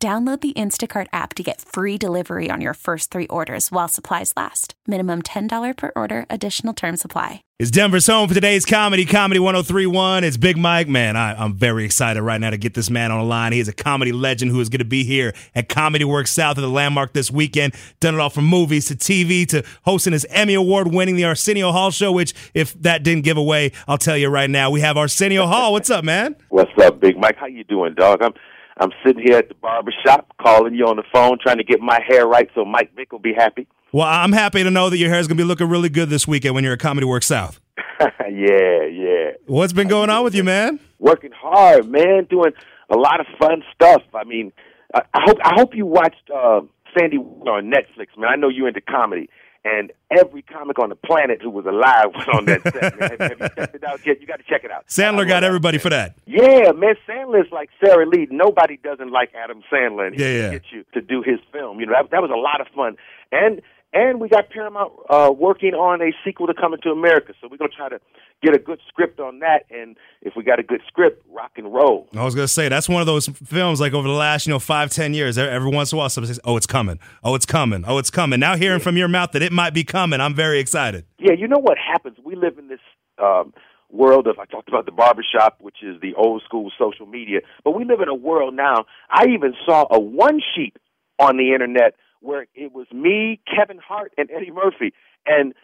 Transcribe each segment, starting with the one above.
Download the Instacart app to get free delivery on your first three orders while supplies last. Minimum $10 per order, additional term supply. It's Denver's home for today's comedy, Comedy 1031. It's Big Mike. Man, I, am very excited right now to get this man on the line. He is a comedy legend who is going to be here at Comedy Works South of the Landmark this weekend. Done it all from movies to TV to hosting his Emmy Award winning The Arsenio Hall Show, which, if that didn't give away, I'll tell you right now, we have Arsenio Hall. What's up, man? What's up, Big Mike? How you doing, dog? I'm I'm sitting here at the barber shop calling you on the phone, trying to get my hair right so Mike Vick will be happy. Well, I'm happy to know that your hair is going to be looking really good this weekend when you're at Comedy Works South. yeah, yeah. What's been going on with you, man? Working hard, man. Doing a lot of fun stuff. I mean, I, hope I hope you watched uh, Sandy on Netflix, man. I know you're into comedy and every comic on the planet who was alive was on that set. Man. Have, you checked it out yet? You got to check it out. Sandler got everybody for that. Yeah, man. Sandler's like Sara Lee. Nobody doesn't like Adam Sandler, and yeah, yeah. get you to do his film. You know, that, that was a lot of fun. And and we got Paramount uh, working on a sequel to Coming to America, so we're gonna try to get a good script on that. And if we got a good script, rock and roll. I was gonna say that's one of those films like over the last you know five ten years. Every once in a while, somebody says, "Oh, it's coming! Oh, it's coming! Oh, it's coming!" Now hearing yeah. from your mouth that it might be coming, I'm very excited. Yeah, you know what happens? We live in this. Um, world of I talked about the barbershop, which is the old school social media, but we live in a world now. I even saw a one sheet on the internet where it was me, Kevin Hart, and Eddie Murphy, and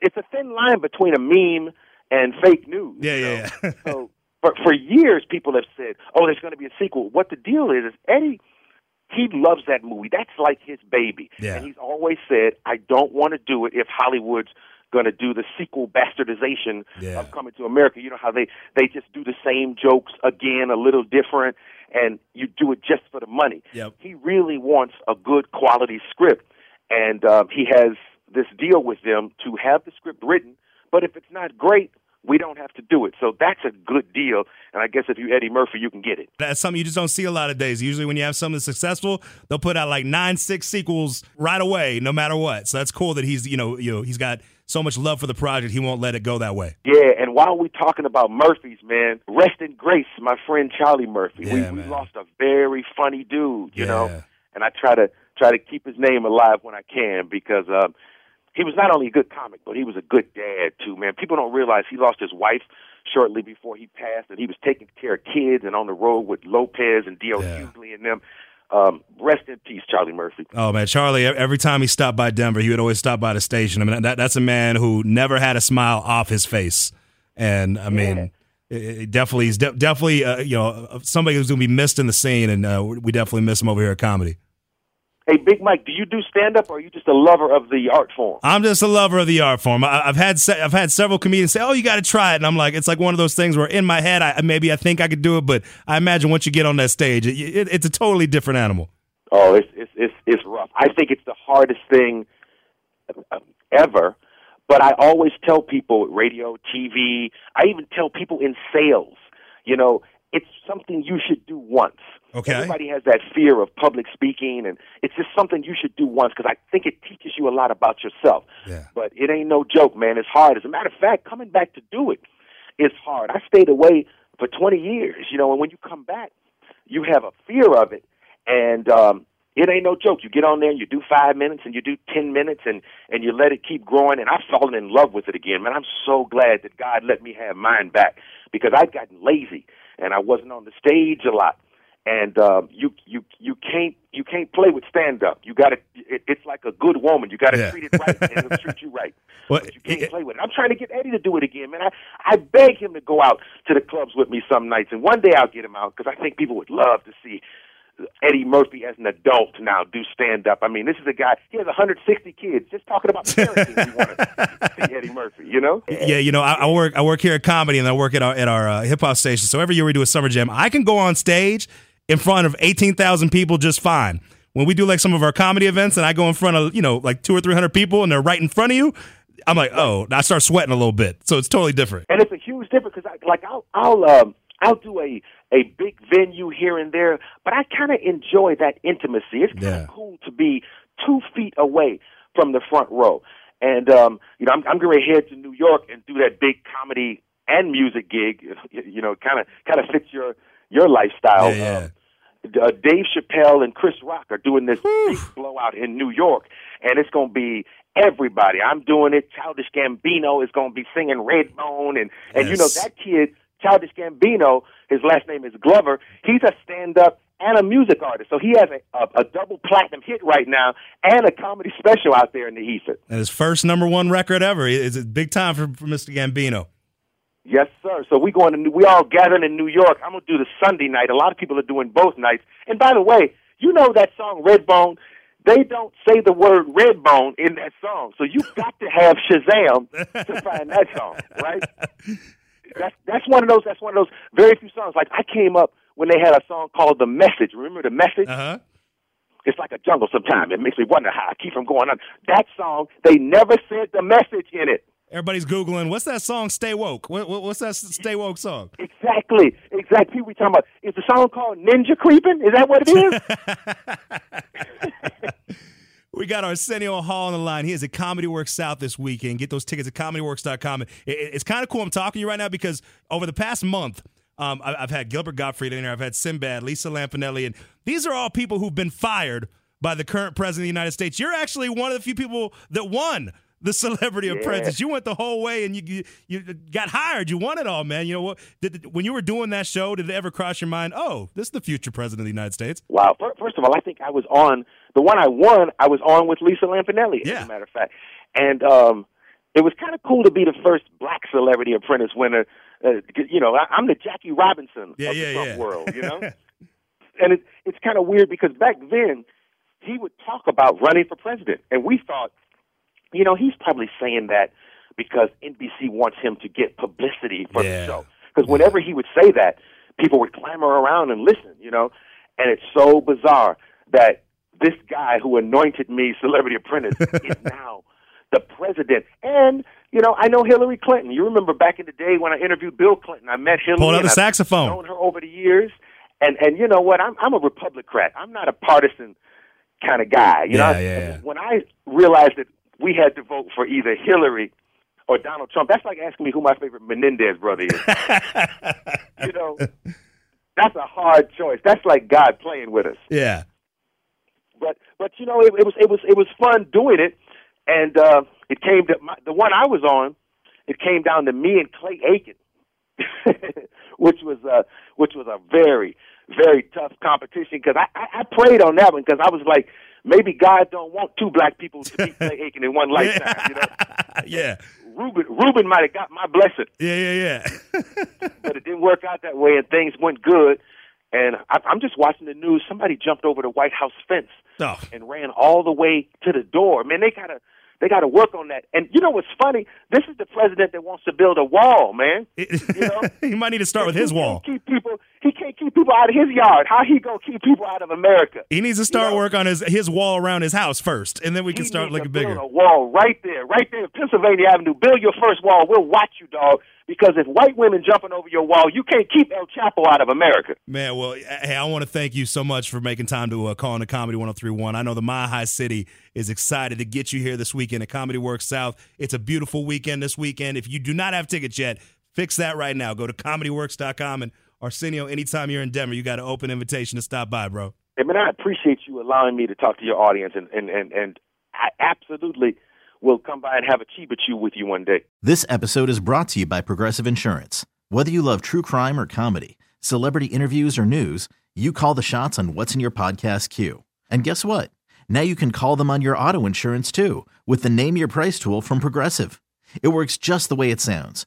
it's a thin line between a meme and fake news. Yeah, yeah. yeah. so for for years, people have said, "Oh, there's going to be a sequel." What the deal is is Eddie. He loves that movie. That's like his baby. Yeah. And he's always said, I don't want to do it if Hollywood's going to do the sequel bastardization yeah. of Coming to America. You know how they they just do the same jokes again, a little different, and you do it just for the money. Yep. He really wants a good quality script, and uh, he has this deal with them to have the script written. But if it's not great, we don't have to do it. So that's a good deal. And I guess if you Eddie Murphy, you can get it. That's something you just don't see a lot of days. Usually, when you have something successful, they'll put out like nine, six sequels right away, no matter what. So that's cool that he's you know you know he's got so much love for the project, he won't let it go that way. Yeah, and while we're talking about Murphys, man, rest in grace, my friend Charlie Murphy. Yeah, we, we lost a very funny dude, you yeah. know. And I try to try to keep his name alive when I can because um, he was not only a good comic, but he was a good dad too, man. People don't realize he lost his wife shortly before he passed, and he was taking care of kids and on the road with Lopez and D.L. Yeah. Hughley and them. Um, rest in peace, Charlie Murphy. Oh man, Charlie! Every time he stopped by Denver, he would always stop by the station. I mean, that, that's a man who never had a smile off his face, and I mean, Yeah. it, it definitely he's de- definitely uh, you know somebody who's going to be missed in the scene, and uh, we definitely miss him over here at comedy. Hey, Big Mike, do you do stand up, or are you just a lover of the art form? I'm just a lover of the art form. I, I've had se- I've had several comedians say, "Oh, you got to try it," and I'm like, it's like one of those things where in my head, I maybe I think I could do it, but I imagine once you get on that stage, it, it, it's a totally different animal. Oh, it's it's it's it's rough. I think it's the hardest thing uh, ever. But I always tell people, radio, TV, I even tell people in sales, you know, it's something you should do once. Okay. Everybody has that fear of public speaking, and it's just something you should do once because I think it teaches you a lot about yourself. Yeah. But it ain't no joke, man. It's hard. As a matter of fact, coming back to do it is hard. I stayed away for 20 years, you know, and when you come back, you have a fear of it, and um, it ain't no joke. You get on there, and you do five minutes, and you do 10 minutes, and and you let it keep growing. And I've fallen in love with it again, man. I'm so glad that God let me have mine back because I've gotten lazy and I wasn't on the stage a lot. And um, you you you can't you can't play with stand up. You got to. It, it's like a good woman. You got to Yeah. treat it right, and it'll treat you right. Well, but you can't it- play with it. I'm trying to get Eddie to do it again, man. I I beg him to go out to the clubs with me some nights, and one day I'll get him out because I think people would love to see Eddie Murphy as an adult now do stand up. I mean, this is a guy. He has 160 kids just talking about parenting. you want to see Eddie Murphy, you know? Yeah, you know, I, I work I work here at comedy and I work at our at our uh, hip hop station. So every year we do a summer jam. I can go on stage in front of 18,000 people just fine. When we do like some of our comedy events and I go in front of, you know, like two or 300 people and they're right in front of you, I'm like, oh, I start sweating a little bit. So it's totally different. And it's a huge difference because, like, I'll I'll um, I'll do a a big venue here and there, but I kind of enjoy that intimacy. It's kind of Yeah. cool to be two feet away from the front row. And um, you know, I'm, I'm going to head to New York and do that big comedy and music gig. You know, kind of kind of fits your your lifestyle. Yeah, Um, uh, Dave Chappelle and Chris Rock are doing this big blowout in New York, and it's going to be everybody. I'm doing it. Childish Gambino is going to be singing Redbone, and and you know that kid, Childish Gambino, his last name is Glover. He's a stand-up and a music artist, so he has a, a, a double platinum hit right now and a comedy special out there in the ether. And his first number one record ever. It's a big time for, for Mr. Gambino. Yes, sir. So we going to New- we all gathering in New York. I'm gonna do the Sunday night. A lot of people are doing both nights. And by the way, you know that song Redbone. They don't say the word Redbone in that song, so you've got to have Shazam to find that song, right? That's that's one of those. That's one of those very few songs. Like I came up when they had a song called "The Message." Remember the message? Uh huh. It's like a jungle. Sometimes it makes me wonder how I keep from going on. That song, they never said the message in it. Everybody's Googling, what's that song, Stay Woke? What, what, what's that Stay Woke song? Exactly, exactly. We talking about is the song called Ninja Creeping? Is that what it is? We got Arsenio Hall on the line. He is at Comedy Works South this weekend. Get those tickets at comedyworks.com. It, it- it's kind of cool. I'm talking to you right now because over the past month, um, I, I've had Gilbert Gottfried in here. I've had Sinbad, Lisa Lampanelli, and these are all people who've been fired by the current president of the United States. You're actually one of the few people that won the Celebrity Apprentice. You went the whole way and you, you you got hired. You won it all, man. You know what? Did, when you were doing that show, did it ever cross your mind? Oh, this is the future president of the United States. wow. First of all, I think I was on the one I won. I was on with Lisa Lampanelli. Yeah. As a matter of fact, and um, it was kind of cool to be the first Black Celebrity Apprentice winner. Uh, you know, I, I'm the Jackie Robinson Yeah, of yeah, the Trump yeah. world. You know, and it, it's kind of weird because back then he would talk about running for president, and we thought, you know, he's probably saying that because NBC wants him to get publicity for Yeah. the show. Because whenever he would say that, people would clamor around and listen. You know, and it's so bizarre that this guy who anointed me Celebrity Apprentice is now the president. And you know, I know Hillary Clinton. You remember back in the day when I interviewed Bill Clinton, I met Hillary. Pulled out the I've saxophone. known her over the years. And and you know what? I'm I'm a Republican. I'm not a partisan kind of guy. You Yeah, know, yeah, yeah. when I realized that we had to vote for either Hillary or Donald Trump, that's like asking me who my favorite Menendez brother is. you know, that's a hard choice. That's like God playing with us. Yeah. But but you know, it, it was it was it was fun doing it, and uh, it came to my, the one I was on. It came down to me and Clay Aiken, which was uh, which was a very very tough competition because I, I I prayed on that one because I was like maybe God don't want two black people to beat Clay Aiken in one lifetime. You know, yeah. Ruben Ruben might have got my blessing, Yeah, yeah, yeah. but it didn't work out that way, and things went good. And I, I'm just watching the news. Somebody jumped over the White House fence oh, and ran all the way to the door. Man, they gotta they gotta work on that. And you know what's funny? This is the president that wants to build a wall, man. You know? he might need to start with his wall. keep people. He can't keep people out of his yard. How he gonna keep people out of America? He needs to start You know? work on his his wall around his house first, and then we can He start looking bigger. A wall right there, right there, Pennsylvania Avenue. Build your first wall. We'll watch you, dog. Because if white women jumping over your wall, you can't keep El Chapo out of America. Man, well, hey, I want to thank you so much for making time to uh, call in the Comedy 1031. I know the Mile High City is excited to get you here this weekend at Comedy Works South. It's a beautiful weekend this weekend. If you do not have tickets yet, fix that right now. Go to comedyworks.com and Arsenio, anytime you're in Denver, you got an open invitation to stop by, bro. I mean, I appreciate you allowing me to talk to your audience, and and and, and I absolutely will come by and have a Chiba Chew with you one day. This episode is brought to you by Progressive Insurance. Whether you love true crime or comedy, celebrity interviews or news, you call the shots on what's in your podcast queue. And guess what? Now you can call them on your auto insurance too with the Name Your Price tool from Progressive. It works just the way it sounds.